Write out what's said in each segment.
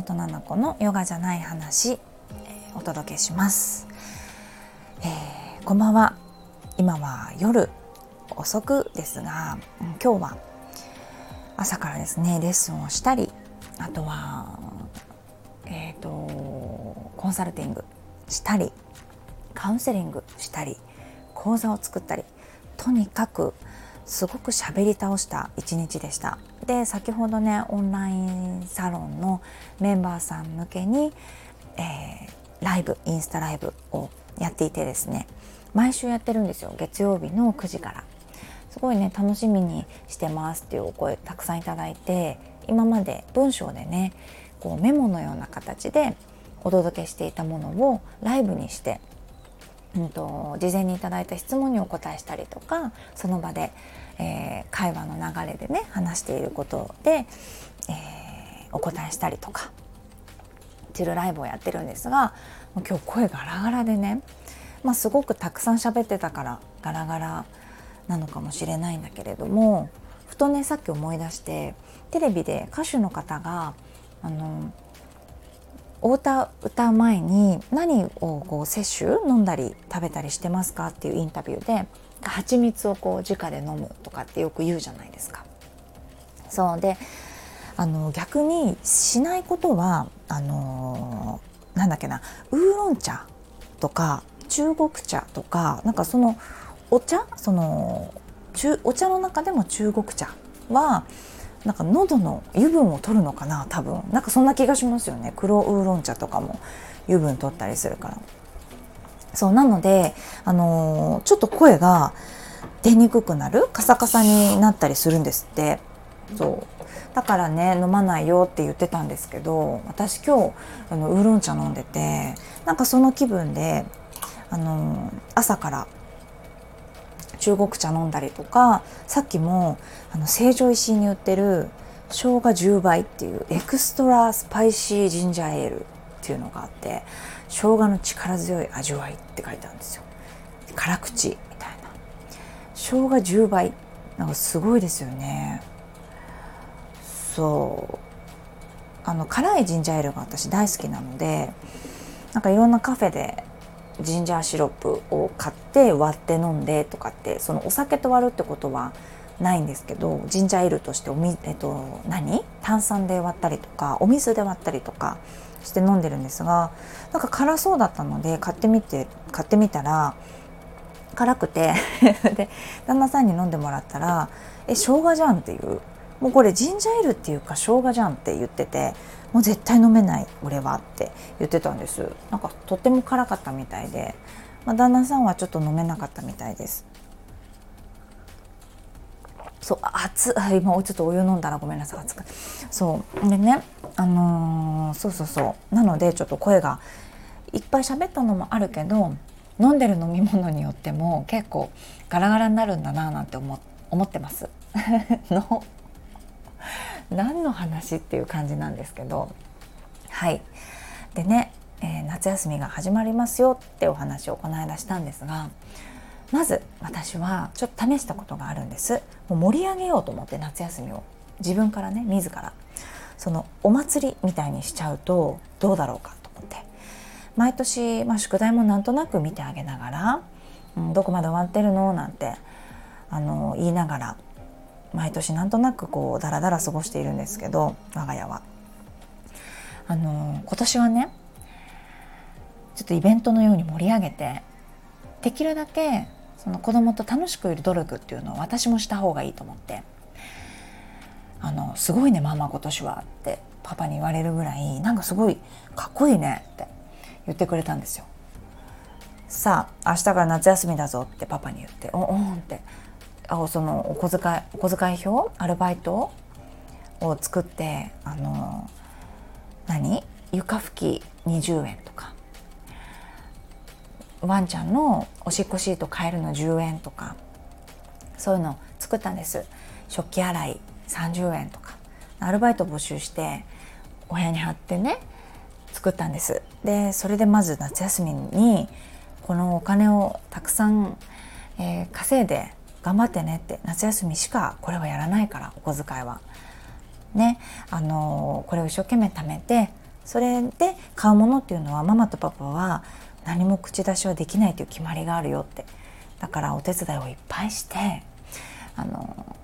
本々子のヨガじゃない話、えー、お届けします、えー、こんばんは。今は夜遅くですが今日は朝からですねレッスンをしたりあとはえっ、ー、とコンサルティングしたりカウンセリングしたり講座を作ったりとにかくすごく喋り倒した一日でした。で先ほどねオンラインサロンのメンバーさん向けに、えー、ライブインスタライブをやっていてですね。毎週やってるんですよ。月曜日の9時から。すごいね楽しみにしてますっていうお声たくさんいただいて今まで文章でねこうメモのような形でお届けしていたものをライブにしてうんと、事前にいただいた質問にお答えしたりとかその場で、えー、会話の流れでね話していることで、えー、お答えしたりとかっていうライブをやってるんですが今日声ガラガラでね、まあ、すごくたくさん喋ってたからガラガラなのかもしれないんだけれどもふとねさっき思い出してテレビで歌手の方があのお歌歌う前に何をこう摂取飲んだり食べたりしてますかっていうインタビューで蜂蜜をこう直で飲むとかってよく言うじゃないですか。そうであの逆にしないことはあのなんだっけなウーロン茶とか中国茶とかなんかそのお茶その中お茶の中でも中国茶はなんか喉の油分を取るのかな多分。なんかそんな気がしますよね。黒ウーロン茶とかも油分取ったりするから。そうなのであのー、ちょっと声が出にくくなる？カサカサになったりするんですって。そう。だからね飲まないよって言ってたんですけど私今日あのウーロン茶飲んでてなんかその気分であのー、朝から中国茶飲んだりとかさっきもあの成城石井に売ってる生姜10倍っていう extra spicy ジンジャーエールっていうのがあって生姜の力強い味わいって書いてあるんですよ。辛口みたいな。生姜10倍なんかすごいですよね。そう。あの辛いジンジャーエールが私大好きなのでなんかいろんなカフェでジンジャーシロップを買って割って飲んでとかってそのお酒と割るってことはないんですけどジンジャーエールとしておみ、えっと、何？炭酸で割ったりとかお水で割ったりとかして飲んでるんですがなんか辛そうだったので買ってみて買ってみたら辛くて で旦那さんに飲んでもらったら「え生姜じゃん」っていうもうこれジンジャーエールっていうか生姜じゃんって言っててもう絶対飲めない俺はって言ってたんです。なんかとっても辛かったみたいで、まあ、旦那さんはちょっと飲めなかったみたいです。そう熱い今ちょっとお湯飲んだらごめんなさい熱く。そう。でねあのー、そうそうそう。なのでちょっと声がいっぱい喋ったのもあるけど飲んでる飲み物によっても結構ガラガラになるんだななんて思思ってます。の 何の話っていう感じなんですけどはい。でね、えー、夏休みが始まりますよってお話をこの間したんですがまず私はちょっと試したことがあるんです。もう盛り上げようと思って夏休みを。自分からね自ら。そのお祭りみたいにしちゃうとどうだろうかと思って。毎年、まあ、宿題もなんとなく見てあげながら、うん、どこまで終わってるの？なんてあの言いながら毎年なんとなくこうダラダラ過ごしているんですけど我が家は。あの今年はねちょっとイベントのように盛り上げてできるだけその子供と楽しくいる努力っていうのを私もした方がいいと思って「あのすごいねママ今年は」ってパパに言われるぐらいなんかすごいかっこいいねって言ってくれたんですよ。さあ明日から夏休みだぞってパパに言って「おおん」ってあそのお小遣いお小遣い表？アルバイトを作ってあの何？床拭き20円とか。ワンちゃんのおしっこシート買えるの10円とか。そういうの作ったんです。食器洗い30円とか。アルバイト募集してお部屋に貼ってね作ったんです。でそれでまず夏休みにこのお金をたくさん、えー、稼いで頑張ってねって夏休みしかこれはやらないからお小遣いは。ねあのこれを一生懸命貯めてそれで買うものっていうのはママとパパは何も口出しはできないという決まりがあるよってだからお手伝いをいっぱいしてあの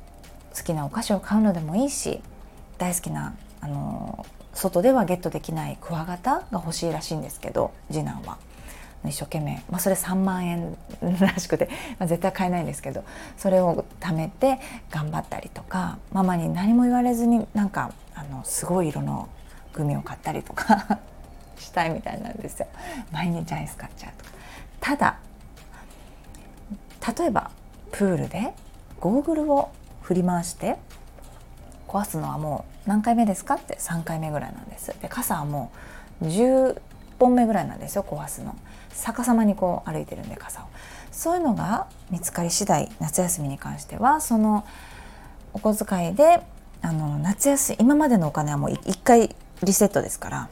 好きなお菓子を買うのでもいいし大好きなあの外ではゲットできないクワガタが欲しいらしいんですけど次男は。一生懸命、まあ、それ3万円らしくて、まあ、絶対買えないんですけどそれを貯めて頑張ったりとかママに何も言われずになんかあのすごい色のグミを買ったりとか したいみたいなんですよ。毎日アイス買っちゃうとか。ただ例えばプールでゴーグルを振り回して壊すのはもう何回目ですかって3回目ぐらいなんです。で傘はもう本目ぐらいなんですよ壊すの。逆さまにこう歩いてるんで傘を。そういうのが見つかり次第夏休みに関してはそのお小遣いであの夏休み今までのお金はもう1回リセットですから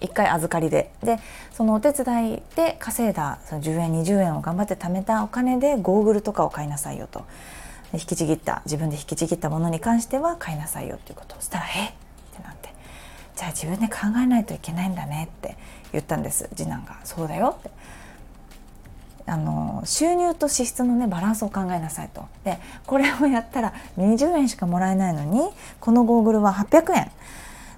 1回預かりで。でそのお手伝いで稼いだその10円20円を頑張って貯めたお金でゴーグルとかを買いなさいよと。引きちぎった自分で引きちぎったものに関しては買いなさいよっていうことをしたら「えっ?」「じゃあ自分で考えないといけないんだね」って言ったんです。次男が「そうだよ」って。あの収入と支出のねバランスを考えなさいと。でこれをやったら20円しかもらえないのにこのゴーグルは800円。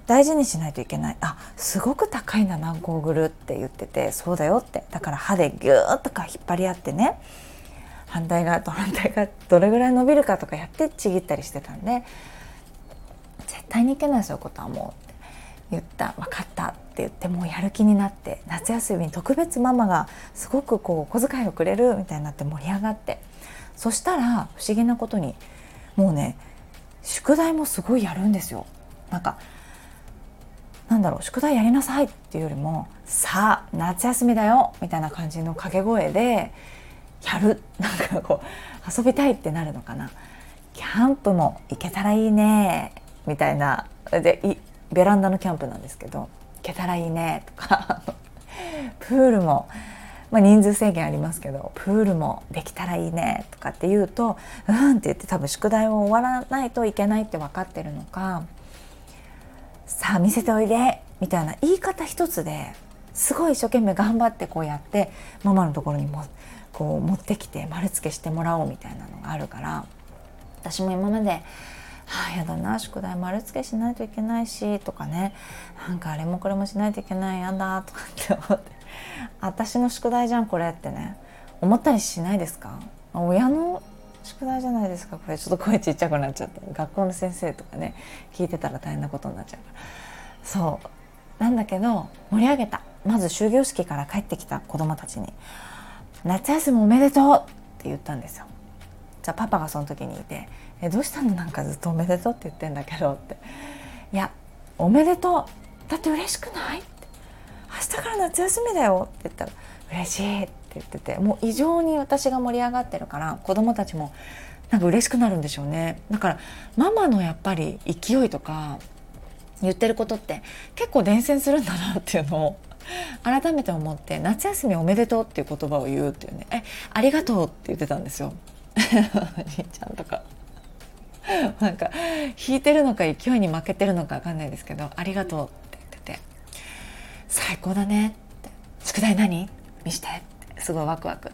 大事にしないといけない。あすごく高いんだなゴーグルって言ってて。そうだよって。だから歯でギューッとか引っ張り合ってね。反対側と反対側どれぐらい伸びるかとかやってちぎったりしてたんで。絶対にいけないそういうことはもう。言った分かったって言ってもうやる気になって夏休みに特別ママがすごくこう小遣いをくれるみたいになって盛り上がってそしたら不思議なことにもうね宿題もすごいやるんですよ。なんかなんだろう宿題やりなさいっていうよりもさあ夏休みだよみたいな感じの掛け声でやる。なんかこう遊びたいってなるのかな。キャンプも行けたらいいねみたいな。でベランダのキャンプなんですけど行けたらいいねとかプールも、まあ、人数制限ありますけどプールもできたらいいねとかって言うとうんって言って多分宿題を終わらないといけないって分かってるのかさあ見せておいでみたいな言い方一つですごい一生懸命頑張ってこうやってママのところにもこう持ってきて丸付けしてもらおうみたいなのがあるから私も今まで「あやだな宿題丸付けしないといけないし」とかね。なんかあれもこれもしないといけないやだとかって思って。私の宿題じゃんこれってね。思ったりしないですか？親の宿題じゃないですか？これちょっと声ちっちゃくなっちゃって。学校の先生とかね聞いてたら大変なことになっちゃうから。そう。なんだけど盛り上げた。まず終業式から帰ってきた子供たちに「夏休みおめでとう!」って言ったんですよ。じゃあパパがその時にいて「えどうしたの？なんかずっとおめでとうって言ってんだけど」って「いやおめでとう。だって嬉しくない?」って「明日から夏休みだよ」って言ったら「嬉しい」って言っててもう異常に私が盛り上がってるから子供たちもなんか嬉しくなるんでしょうね。だからママのやっぱり勢いとか言ってることって結構伝染するんだなっていうのを改めて思って夏休みおめでとうっていう言葉を言うっていうねえありがとうって言ってたんですよ。お 兄ちゃんとか。なんか弾いてるのか勢いに負けてるのか分かんないですけどありがとうって言ってて。最高だねって。宿題何？見してって。すごいワクワク。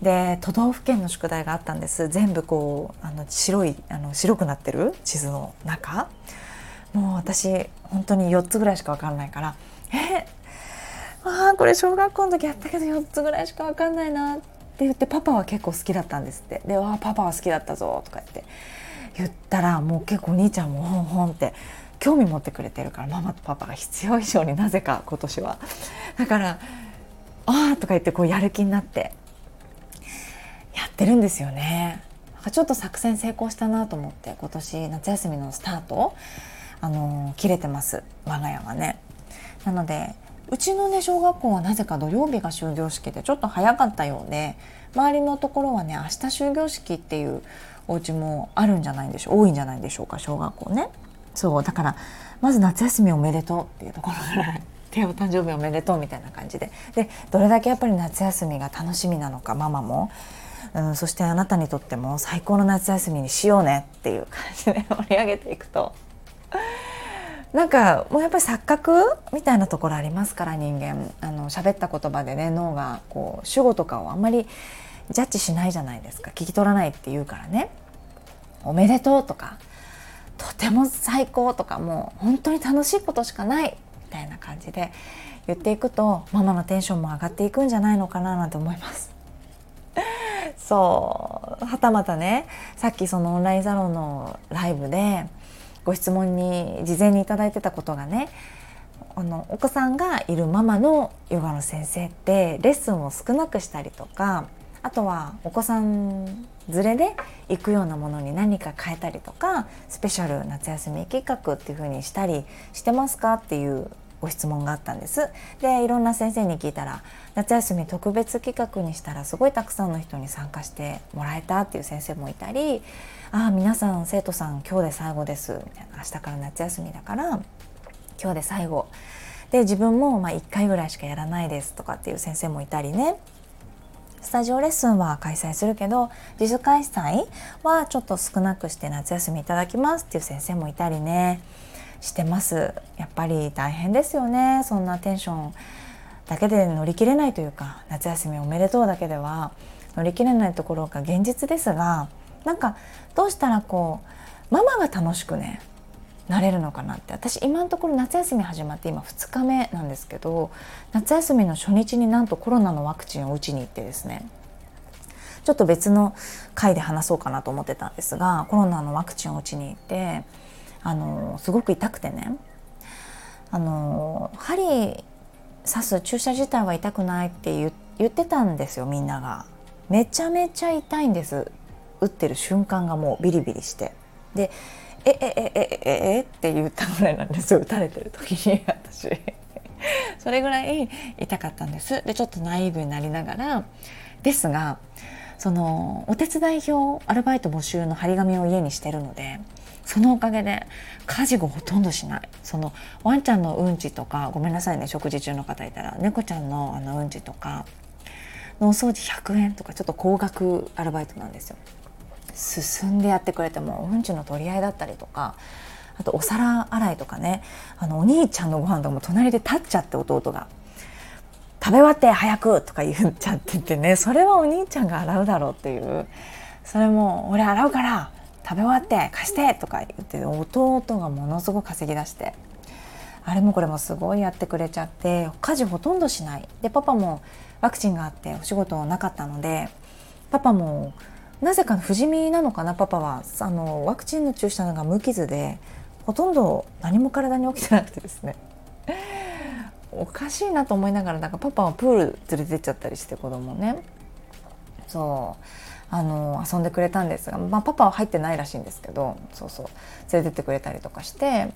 で都道府県の宿題があったんです。全部こうあの白いあの白くなってる？地図の中。もう私本当に4つぐらいしか分かんないから。え？あこれ小学校の時やったけど4つぐらいしか分かんないなって。って言ってパパは結構好きだったんですってで「わあパパは好きだったぞ」とか言って言ったらもう結構お兄ちゃんもほんほんって興味持ってくれてるからママとパパが必要以上になぜか今年はだから「ああ」とか言ってこうやる気になってやってるんですよね。ちょっと作戦成功したなと思って今年夏休みのスタートあの切れてます我が家はね。なのでうちのね小学校はなぜか土曜日が終業式でちょっと早かったようで周りのところはね明日終業式っていうお家もあるんじゃないんでしょう多いんじゃないでしょうか小学校ね。そうだからまず夏休みおめでとうっていうところぐら。でお誕生日おめでとうみたいな感じででどれだけやっぱり夏休みが楽しみなのかママもうん、そしてあなたにとっても最高の夏休みにしようねっていう感じで盛り上げていくとなんかもうやっぱり錯覚みたいなところありますから人間。あの喋った言葉でね脳がこう主語とかをあんまりジャッジしないじゃないですか。聞き取らないって言うからね「おめでとう」とか「とても最高」とかもう本当に楽しいことしかないみたいな感じで言っていくとママのテンションも上がっていくんじゃないのかななんて思います。そう。はたまたねさっきそのオンラインサロンのライブでご質問に事前に頂いてたことがねあのお子さんがいるママのヨガの先生ってレッスンを少なくしたりとかあとはお子さん連れで行くようなものに何か変えたりとかスペシャル夏休み企画っていう風にしたりしてますかっていうご質問があったんです。でいろんな先生に聞いたら夏休み特別企画にしたらすごいたくさんの人に参加してもらえたっていう先生もいたりああ皆さん生徒さん今日で最後ですみたいな明日から夏休みだから今日で最後。で自分もま1回ぐらいしかやらないですとかっていう先生もいたりね。スタジオレッスンは開催するけど自主開催はちょっと少なくして夏休みいただきますっていう先生もいたりね。してます。やっぱり大変ですよね。そんなテンションだけで乗り切れないというか夏休みおめでとうだけでは。乗り切れないところが現実ですがなんかどうしたらこうママが楽しくねなれるのかなって。私今のところ夏休み始まって今2日目なんですけど夏休みの初日になんとコロナのワクチンを打ちに行ってですねちょっと別の回で話そうかなと思ってたんですがコロナのワクチンを打ちに行ってあのすごく痛くてね。あの針刺す注射自体は痛くないって言ってたんですよみんなが。めちゃめちゃ痛いんです。打ってる瞬間がもうビリビリして。でえええええええって言ったぐらいなんですよ打たれてる時に私。それぐらい痛かったんです。でちょっとナイーブになりながら。ですがそのお手伝い表アルバイト募集の張り紙を家にしてるのでそのおかげで家事がほとんどしないそのワンちゃんのうんちとかごめんなさいね食事中の方いたら猫ちゃんのあのうんちとかのお掃除100円とかちょっと高額アルバイトなんですよ。進んでやってくれてもうんちの取り合いだったりとかあとお皿洗いとかねあのお兄ちゃんのご飯とかも隣で立っちゃって弟が「食べ終わって早く!」とか言っちゃっててねそれはお兄ちゃんが洗うだろうっていうそれも「俺洗うから食べ終わって貸してとか言って弟がものすごく稼ぎ出して。あれもこれもすごいやってくれちゃって家事ほとんどしない。でパパもワクチンがあってお仕事なかったのでパパもなぜか不死身なのかなパパは。あのワクチンの注射のが無傷でほとんど何も体に起きてなくてですね。おかしいなと思いながらなんかパパはプール連れてっちゃったりして子供ね。そう。あの遊んでくれたんですが、まあ、パパは入ってないらしいんですけどそうそう連れてってくれたりとかして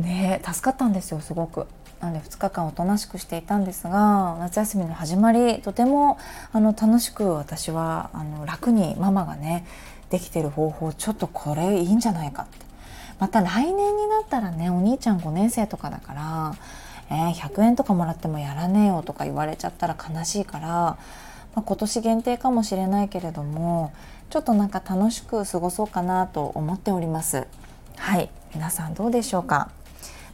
ね助かったんですよすごく。なんで2日間おとなしくしていたんですが夏休みの始まりとてもあの楽しく私はあの楽にママがねできてる方法ちょっとこれいいんじゃないかってまた来年になったらねお兄ちゃん5年生とかだから、えー、100円とかもらってもやらねえよとか言われちゃったら悲しいからまあ、今年限定かもしれないけれどもちょっとなんか楽しく過ごそうかなと思っております。はい。皆さんどうでしょうか？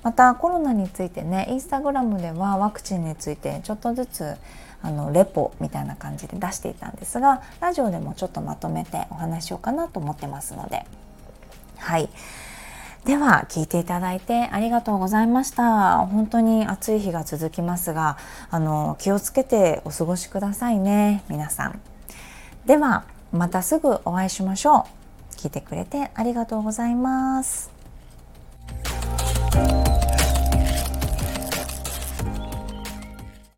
またコロナについてねインスタグラムではワクチンについてちょっとずつあのレポみたいな感じで出していたんですがラジオでもちょっとまとめてお話しようかなと思ってますので。はい。では聞いていただいてありがとうございました。本当に暑い日が続きますがあの気をつけてお過ごしくださいね皆さん。ではまたすぐお会いしましょう。聞いてくれてありがとうございます。